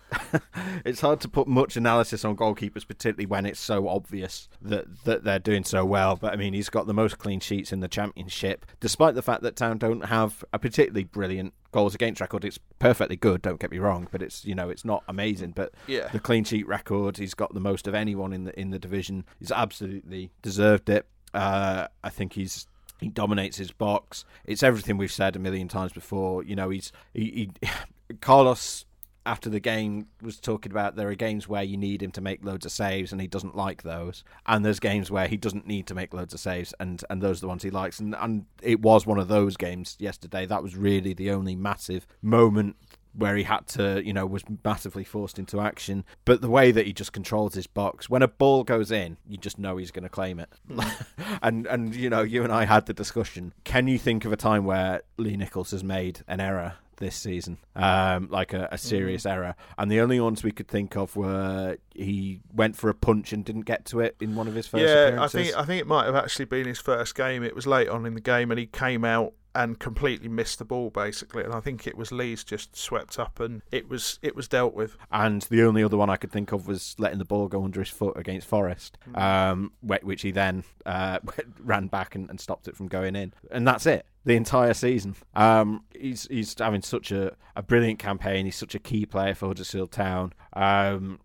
it's hard to put much analysis on goalkeepers, particularly when it's so obvious that that they're doing so well. But I mean, he's got the most clean sheets in the championship, despite the fact that Town don't have a particularly brilliant goals against record. It's perfectly good. Don't get me wrong, but it's you know it's not amazing. But Yeah. the clean sheet record, he's got the most of anyone in the in the division. He's absolutely deserved it. Uh, I think he's he dominates his box. It's everything we've said a million times before. You know, he's he, he Carlos after the game was talking about there are games where you need him to make loads of saves and he doesn't like those and there's games where he doesn't need to make loads of saves and and those are the ones he likes and and it was one of those games yesterday that was really the only massive moment where he had to, you know, was massively forced into action. But the way that he just controls his box, when a ball goes in, you just know he's going to claim it. and and you know, you and I had the discussion. Can you think of a time where Lee Nicholls has made an error this season, um, like a, a serious error? And the only ones we could think of were he went for a punch and didn't get to it in one of his first yeah, I think I think it might have actually been his first game. It was late on in the game, and he came out and completely missed the ball basically. And I think it was Lees just swept up and it was it was dealt with. And the only other one I could think of was letting the ball go under his foot against Forest, Mm. um, which he then uh, ran back and, and stopped it from going in. And that's it. The entire season, um, he's he's having such a, a brilliant campaign. He's such a key player for Huddersfield Town, um,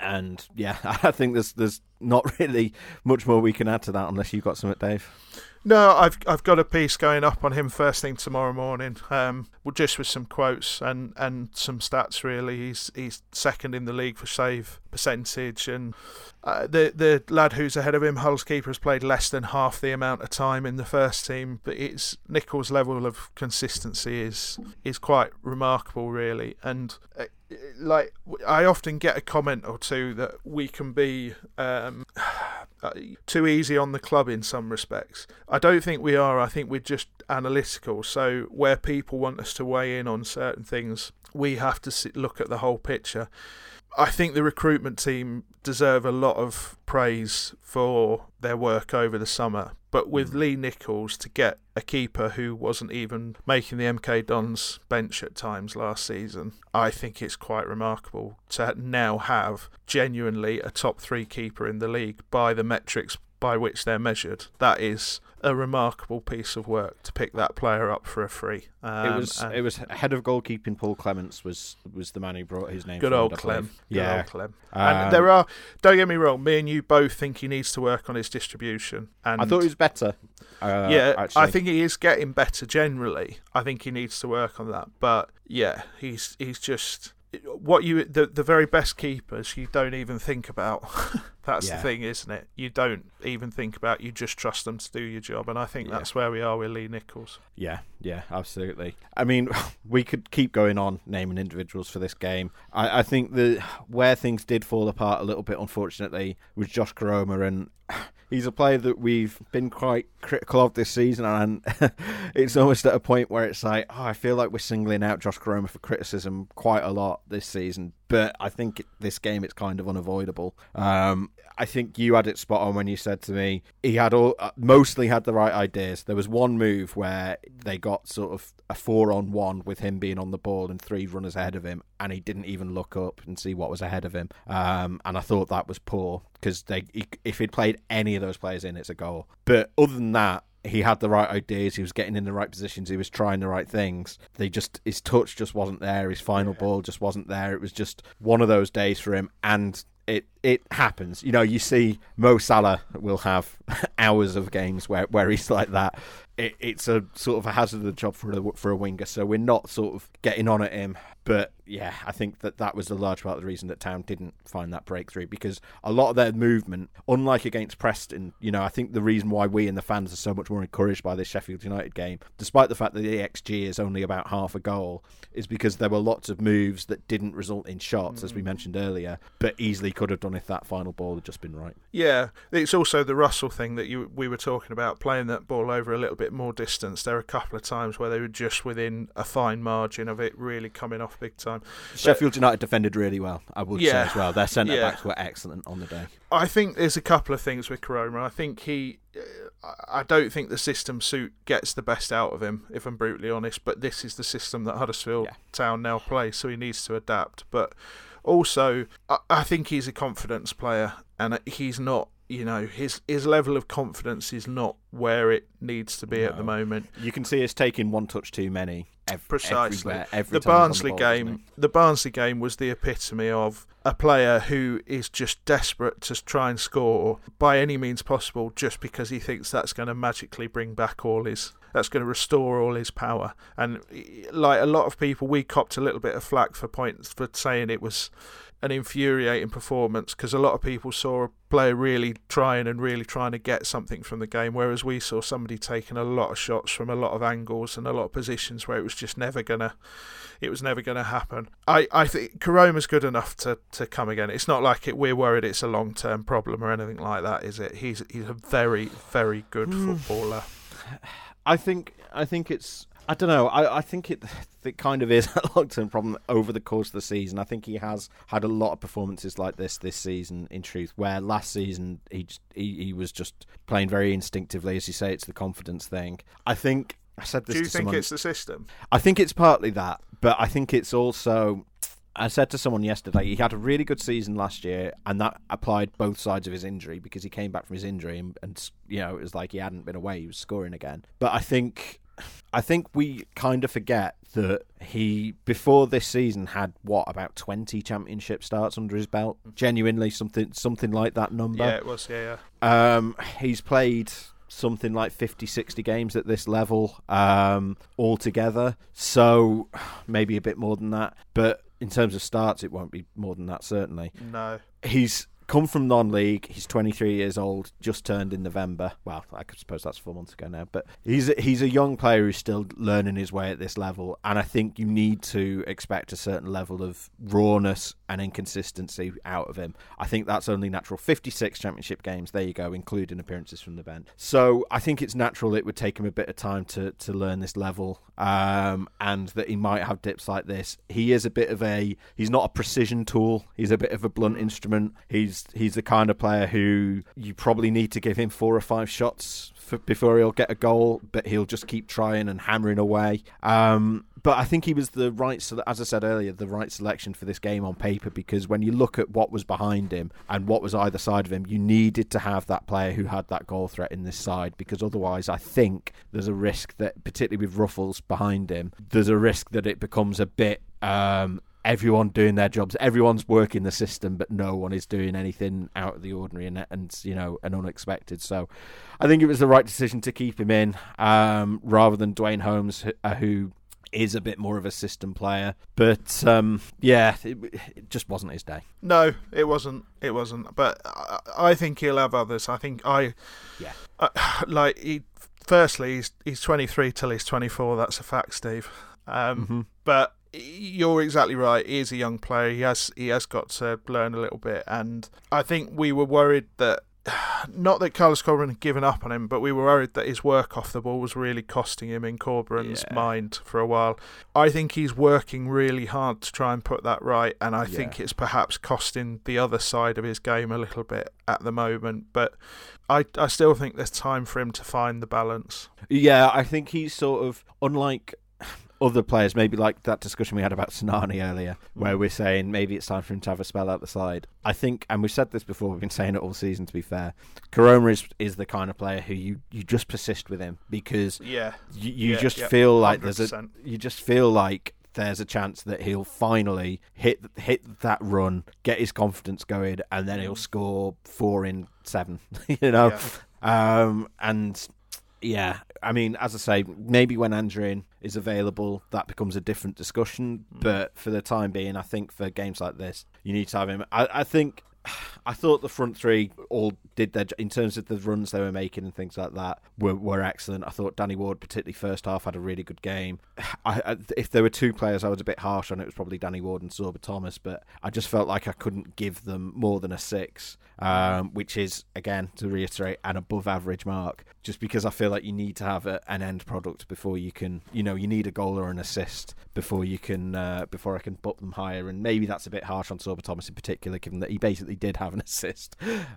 and yeah, I think there's there's not really much more we can add to that unless you've got something, Dave. No, I've I've got a piece going up on him first thing tomorrow morning. Um, well, just with some quotes and, and some stats. Really, he's he's second in the league for save percentage, and uh, the the lad who's ahead of him, Hull's keeper, has played less than half the amount of time in the first team. But it's Nicholls' level of consistency is is quite remarkable, really, and. Like I often get a comment or two that we can be um, too easy on the club in some respects. I don't think we are. I think we're just analytical. So where people want us to weigh in on certain things, we have to look at the whole picture. I think the recruitment team deserve a lot of praise for their work over the summer. But with mm. Lee Nicholls to get a keeper who wasn't even making the MK Dons bench at times last season, I think it's quite remarkable to now have genuinely a top three keeper in the league by the metrics by which they're measured. That is a remarkable piece of work to pick that player up for a free. Um, it was it was head of goalkeeping. Paul Clements was was the man who brought his name. good old Clem. Good Yeah, old Clem. Um, and there are. Don't get me wrong. Me and you both think he needs to work on his distribution. And I thought he was better. Uh, yeah, actually. I think he is getting better generally. I think he needs to work on that. But yeah, he's he's just what you the the very best keepers you don't even think about. that's Yeah. the thing, isn't it? You don't even think about. You just trust them to do your job, and I think Yeah. that's where we are with Lee Nicholls. Yeah, yeah, absolutely. I mean, we could keep going on naming individuals for this game. I, I think the where things did fall apart a little bit, unfortunately, was Josh Koroma, and he's a player that we've been quite critical of this season, and it's almost at a point where it's like, oh, I feel like we're singling out Josh Koroma for criticism quite a lot this season. But I think this game it's kind of unavoidable. Um, I think you had it spot on when you said to me he had all uh, mostly had the right ideas. There was one move where they got sort of a four on one with him being on the ball and three runners ahead of him, and he didn't even look up and see what was ahead of him. Um, and I thought that was poor because they he, if he'd played any of those players in, it's a goal. But other than that, he had the right ideas. He was getting in the right positions. He was trying the right things. They just his touch just wasn't there. His final ball just wasn't there. It was just one of those days for him. And it it happens. You know, you see Mo Salah will have hours of games where, where he's like that. It, it's a sort of a hazard of the job for a, for a winger. So we're not sort of getting on at him. But yeah, I think that that was a large part of the reason that Town didn't find that breakthrough because a lot of their movement, unlike against Preston, you know, I think the reason why we and the fans are so much more encouraged by this Sheffield United game, despite the fact that the XG is only about half a goal, is because there were lots of moves that didn't result in shots, as we mm. mentioned earlier, but easily could have done if that final ball had just been right. Yeah, it's also the Russell thing that you we were talking about, playing that ball over a little bit more distance. There were a couple of times where they were just within a fine margin of it really coming off big time. Sheffield United defended really well, I would Yeah. say as well. Their centre Yeah. backs were excellent on the day. I think there's a couple of things with Koroma. I think he, uh, I don't think the system suit gets the best out of him, if I'm brutally honest. But this is the system that Huddersfield Yeah. Town now play, so he needs to adapt. But also, I, I think he's a confidence player, and he's not. You know, his his level of confidence is not where it needs to be at the moment. You can see us taking one touch too many. Ev- Precisely. Every the time he's on Barnsley ball, game, the Barnsley game was the epitome of a player who is just desperate to try and score by any means possible, just because he thinks that's going to magically bring back all his, that's going to restore all his power. And like a lot of people, we copped a little bit of flack for points for saying it was an infuriating performance because a lot of people saw a player really trying and really trying to get something from the game, whereas we saw somebody taking a lot of shots from a lot of angles and a lot of positions where it was just never gonna, it was never gonna happen. I, I think Koroma's good enough to, to come again. It's not like it. We're worried it's a long term problem or anything like that, is it? He's he's a very very good hmm. footballer. I think I think it's I don't know. I, I think it it kind of is a long term problem over the course of the season. I think he has had a lot of performances like this this season. In truth, where last season he just, he, he was just playing very instinctively, as you say, it's the confidence thing. I think I said this Do you think someone. it's the system? I think it's partly that, but I think it's also. I said to someone yesterday, he had a really good season last year, and that applied both sides of his injury because he came back from his injury, and, and you know it was like he hadn't been away; he was scoring again. But I think, I think we kind of forget that he before this season had what about twenty championship starts under his belt. Genuinely, something something like that number. Yeah, it was. Yeah, yeah. Um, he's played something like 50, 60 games at this level um, altogether. So maybe a bit more than that. But in terms of starts, it won't be more than that, certainly. No. He's come from non-league. He's 23 years old, just turned in November. Well, I suppose that's four months ago now. But he's a, he's a young player who's still learning his way at this level, and I think you need to expect a certain level of rawness and inconsistency out of him. I think that's only natural. 56 championship games, there you go, including appearances from the bench. So I think it's natural it would take him a bit of time to to learn this level, um, and that he might have dips like this. He is a bit of a he's not a precision tool. He's a bit of a blunt instrument. He's he's the kind of player who you probably need to give him four or five shots for, before he'll get a goal, but he'll just keep trying and hammering away. Um, but I think he was the right, as I said earlier, the right selection for this game on paper because when you look at what was behind him and what was either side of him, you needed to have that player who had that goal threat in this side because otherwise, I think there's a risk that, particularly with Ruffels behind him, there's a risk that it becomes a bit um, everyone doing their jobs. Everyone's working the system, but no one is doing anything out of the ordinary and, and you know and unexpected. So, I think it was the right decision to keep him in um, rather than Duane Holmes, uh, who is a bit more of a system player. But um, yeah, it, it, just wasn't his day. No, it wasn't. It wasn't. But I, I think he'll have others. I think I, yeah, uh, like he. Firstly, he's he's 23 till he's 24. That's a fact, Steve. Um, mm-hmm. But you're exactly right. He is a young player. He has he has got to learn a little bit, and I think we were worried that not that Carlos Corberán had given up on him, but we were worried that his work off the ball was really costing him in Corberán's Yeah. mind for a while. I think he's working really hard to try and put that right, and I think it's perhaps costing the other side of his game a little bit at the moment. But I I still think there's time for him to find the balance. Yeah, I think he's sort of unlike other players, maybe like that discussion we had about Sinani earlier, where we're saying maybe it's time for him to have a spell out the side. I think, and we've said this before, we've been saying it all season to be fair, Koroma is, is the kind of player who you, you just persist with him because Yeah, you, you Yeah, just yeah, feel like there's a you just feel like there's a chance that he'll finally hit hit that run, get his confidence going, and then he'll score four in seven. you know, um, and yeah, I mean, as I say, maybe when Anjorin is available, that becomes a different discussion. Hmm. But for the time being, I think for games like this, you need to have him. I, I think. I thought the front three all did their in terms of the runs they were making and things like that were, were excellent. I thought Danny Ward, particularly first half, had a really good game. I, I, if there were two players I was a bit harsh on, it was probably Danny Ward and Sorba Thomas, but I just felt like I couldn't give them more than a six, um, which is again to reiterate an above average mark. Just because I feel like you need to have a, an end product before you can, you know, you need a goal or an assist before you can uh, before I can put them higher. And maybe that's a bit harsh on Sorba Thomas in particular, given that he basically did have an assist,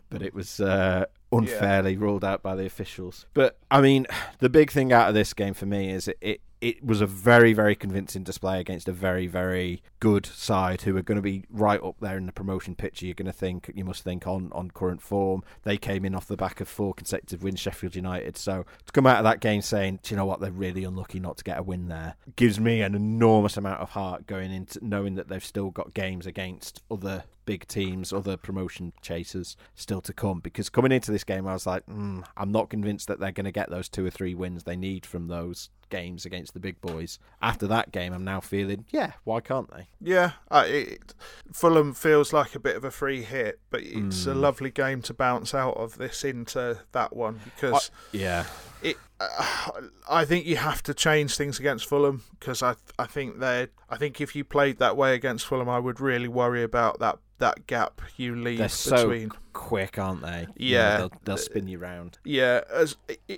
but it was uh, unfairly ruled out by the officials. But I mean, the big thing out of this game for me is it. it it was a very, very convincing display against a very, very good side who are going to be right up there in the promotion picture. You're going to think, you must think on, on current form. They came in off the back of four consecutive wins, Sheffield United. So to come out of that game saying, do you know what, they're really unlucky not to get a win there, gives me an enormous amount of heart going into knowing that they've still got games against other big teams, other promotion chasers still to come. Because coming into this game, I was like, mm, I'm not convinced that they're going to get those two or three wins they need from those games against the big boys. After that game, I'm now feeling, yeah, why can't they? Yeah, uh, it, Fulham feels like a bit of a free hit, but it's a Mm. lovely game to bounce out of this into that one because Yeah. it. Uh, I think you have to change things against Fulham because I I think they I think if you played that way against Fulham, I would really worry about that that gap you leave They're so between. Quick, aren't they? You Yeah. know, they'll, they'll spin you round. Yeah, as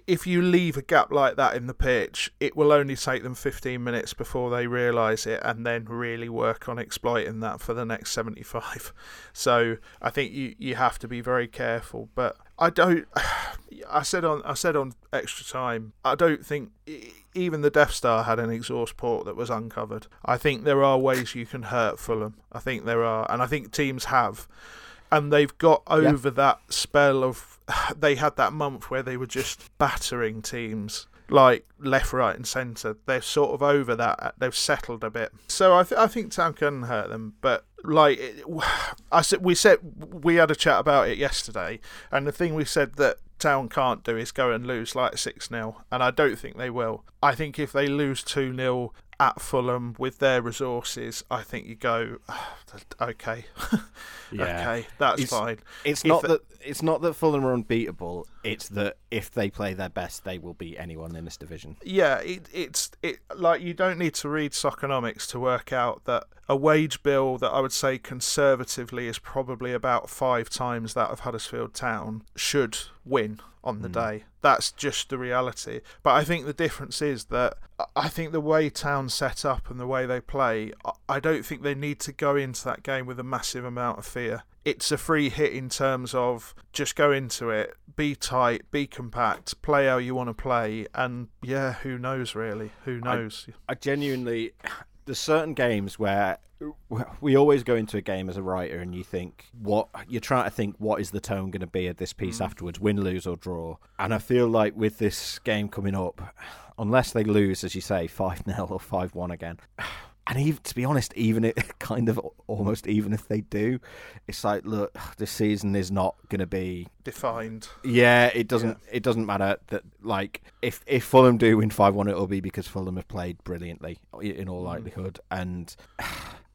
if you leave a gap like that in the pitch, it will only take them 15 minutes before they realise it and then really work on exploiting that for the next 75. So I think you, you have to be very careful. But I don't. I said on I said on extra time. I don't think even the Death Star had an exhaust port that was uncovered. I think there are ways you can hurt Fulham. I think there are, and I think teams have, and they've got over yeah. that spell of. They had that month where they were just battering teams like left, right, and centre. They're sort of over that. Uh, they've settled a bit. So I, th- I think Town can hurt them, but like I said, we said we had a chat about it yesterday, and the thing we said that Town can't do is go and lose like six 0 and I don't think they will. I think if they lose two 0 at Fulham with their resources, I think you go, ah, okay, yeah. okay, that's it's, fine. It's if not that it's not that Fulham are unbeatable. It's that if they play their best, they will beat anyone in this division. Yeah, it, it's it like you don't need to read Soccernomics to work out that a wage bill that I would say conservatively is probably about five times that of Huddersfield Town should win on the mm. day. That's just the reality. But I think the difference is that I think the way Town set up and the way they play, I don't think they need to go into that game with a massive amount of fear. It's a free hit in terms of just go into it, be tight, be compact, play how you want to play, and yeah, who knows really? Who knows? I, I genuinely, there's certain games where we always go into a game as a writer and you think what you're trying to think what is the tone going to be of this piece mm. afterwards win lose or draw and i feel like with this game coming up unless they lose as you say 5-0 or 5-1 again and even to be honest, even it kind of almost even if they do, it's like look, this season is not going to be defined. Yeah, it doesn't. Yeah. It doesn't matter that like if if Fulham do win five one, it'll be because Fulham have played brilliantly in all mm. likelihood, and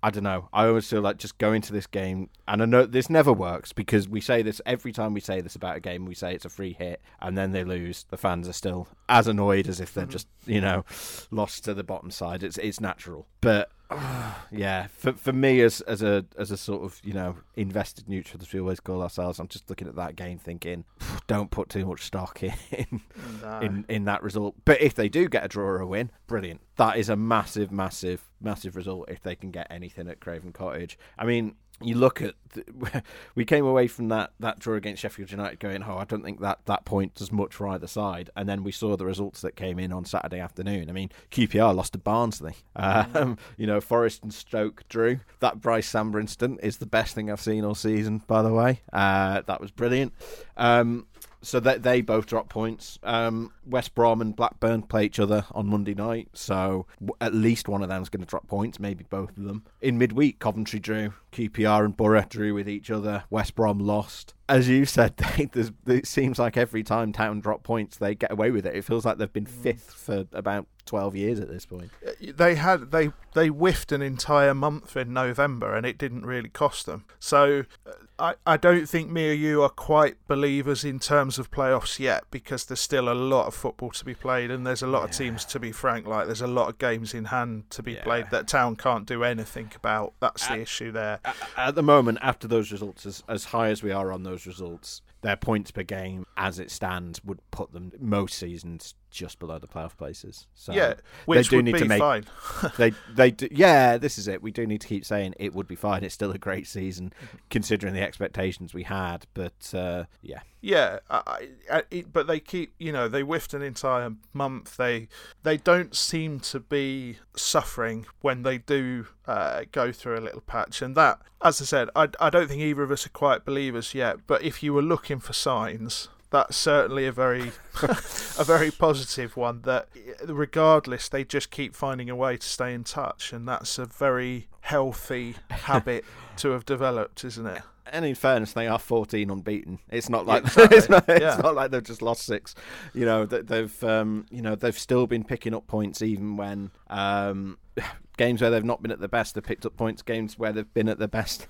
I don't know. I always feel like just going to this game, and I know this never works because we say this every time we say this about a game. We say it's a free hit, and then they lose. The fans are still as annoyed as if they're mm-hmm. just you know lost to the bottom side. It's it's natural, but yeah, for for me as as a as a sort of you know invested neutral as we always call ourselves, I'm just looking at that game thinking, don't put too much stock in no. in in that result. But if they do get a draw or a win, brilliant. That is a massive, massive, massive result if they can get anything at Craven Cottage. I mean, you look at the, we came away from that that draw against Sheffield United going oh I don't think that that point does much for either side. And then we saw the results that came in on Saturday afternoon. I mean QPR lost to Barnsley. Mm. um, you know Forest and Stoke drew. That Brice Samba incident is the best thing I've seen all season by the way. Uh, that was brilliant. Um, so that they both drop points. Um, West Brom and Blackburn play each other on Monday night, so at least one of them is going to drop points, maybe both of them. In midweek, Coventry drew, QPR and Boro drew with each other. West Brom lost. As you said, they, it seems like every time Town drop points, they get away with it. It feels like they've been mm. fifth for about 12 years at this point. Uh, they had they they whiffed an entire month in November and it didn't really cost them. So uh, I, I don't think me or you are quite believers in terms of playoffs yet because there's still a lot of football to be played and there's a lot yeah. of teams to be frank like there's a lot of games in hand to be yeah. played that town can't do anything about. That's at, the issue there. At the moment after those results as as high as we are on those results their points per game as it stands would put them most seasons just below the playoff places. So yeah, which they do need to make fine. they they do, yeah, this is it. We do need to keep saying it would be fine. It's still a great season considering the expectations we had, but uh, yeah. Yeah, I, I, it, but they keep, you know, they whiffed an entire month. They they don't seem to be suffering when they do uh, go through a little patch, and that, as I said, I, I don't think either of us are quite believers yet. But if you were looking for signs, that's certainly a very a very positive one that regardless they just keep finding a way to stay in touch and that's a very healthy habit to have developed isn't it and in fairness, they are 14 unbeaten. It's not like exactly. it's, not, it's yeah. not, like they've just lost six. You know, they've um, you know they've still been picking up points even when um, games where they've not been at the best, they've picked up points. Games where they've been at the best,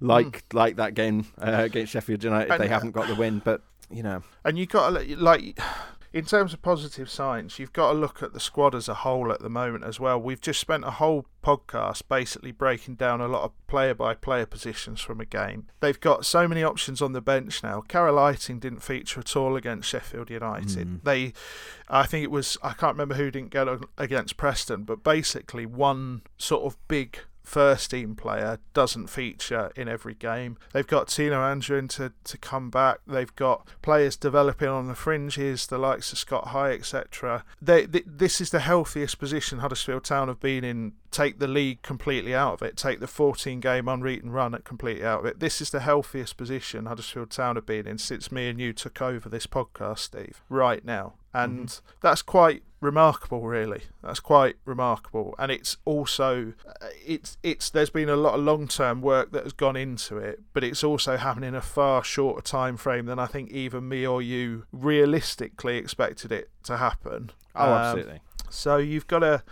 like mm. like that game uh, against Sheffield United, and, they haven't got the win. But you know, and you've got to like in terms of positive signs, you've got to look at the squad as a whole at the moment as well. We've just spent a whole podcast basically breaking down a lot of player by player positions from a game. They've got so many options on the bench now. Carel Eiting didn't feature at all against Sheffield United. Mm. They, I think it was, I can't remember who didn't get against Preston, but basically one sort of big first team player doesn't feature in every game. They've got Tino Anjorin to, to come back. They've got players developing on the fringes, the likes of Scott High, etc. They, they, this is the healthiest position Huddersfield Town have been in. Take the league completely out of it. Take the 14 game unbeaten run at completely out of it. This is the healthiest position Huddersfield Town have been in since me and you took over this podcast, Steve. Right now, and mm-hmm. that's quite remarkable really. That's quite remarkable. And it's also uh, it's it's there's been a lot of long-term work that has gone into it but it's also happening in a far shorter time frame than i think even me or you realistically expected it to happen. Oh um, absolutely. so you've got to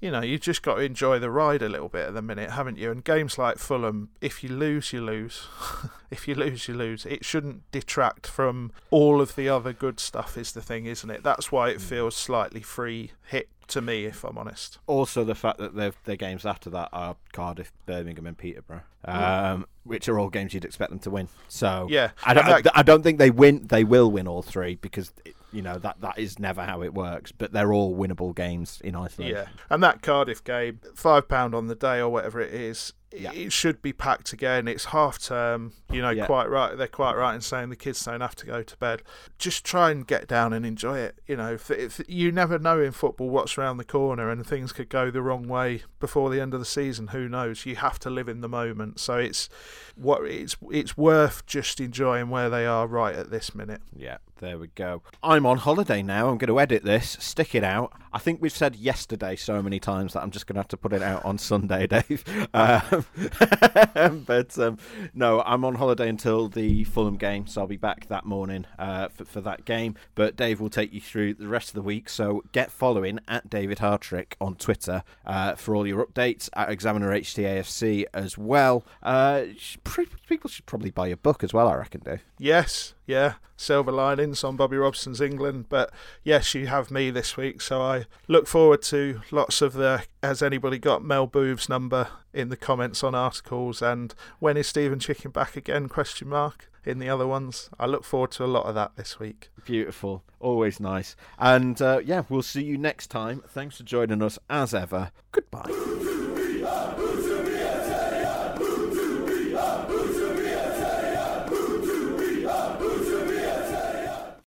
you know, you've just got to enjoy the ride a little bit at the minute, haven't you? And games like Fulham, if you lose, you lose. if you lose, you lose. It shouldn't detract from all of the other good stuff, is the thing, isn't it? That's why it mm. feels slightly free hit to me, if I'm honest. Also, the fact that their games after that are Cardiff, Birmingham, and Peterborough, um, which are all games you'd expect them to win. So yeah, I don't, I, I don't think they win. They will win all three because it, you know that that is never how it works. But they're all winnable games in isolation. Yeah, and that Cardiff game, five pound on the day or whatever it is, yeah. it should be packed again. It's half term, you know, yeah. quite right. They're quite right in saying the kids don't have to go to bed. Just try and get down and enjoy it. You know, if, if you never know in football what's around the corner and things could go the wrong way before the end of the season. Who knows? You have to live in the moment. So it's what it's it's worth just enjoying where they are right at this minute. Yeah, there we go. I'm on holiday now. I'm going to edit this, stick it out. I think we've said yesterday so many times that I'm just going to have to put it out on Sunday, Dave. Um, but um, no, I'm on holiday until the Fulham game, so I'll be back that morning uh, for, for, that game. But Dave will take you through the rest of the week, so get following at David Hartrick on Twitter uh, for all your updates at Examiner HTAFC as well. Uh, people should probably buy your book as well, I reckon, Dave. Yes, yeah, silver linings on Bobby Robson's England. But yes, you have me this week, so I look forward to lots of the. Has anybody got Mel Boov's number in the comments on articles? And when is Stephen Chicken back again? Question mark in the other ones. I look forward to a lot of that this week. Beautiful, always nice. And uh, yeah, we'll see you next time. Thanks for joining us as ever. Goodbye.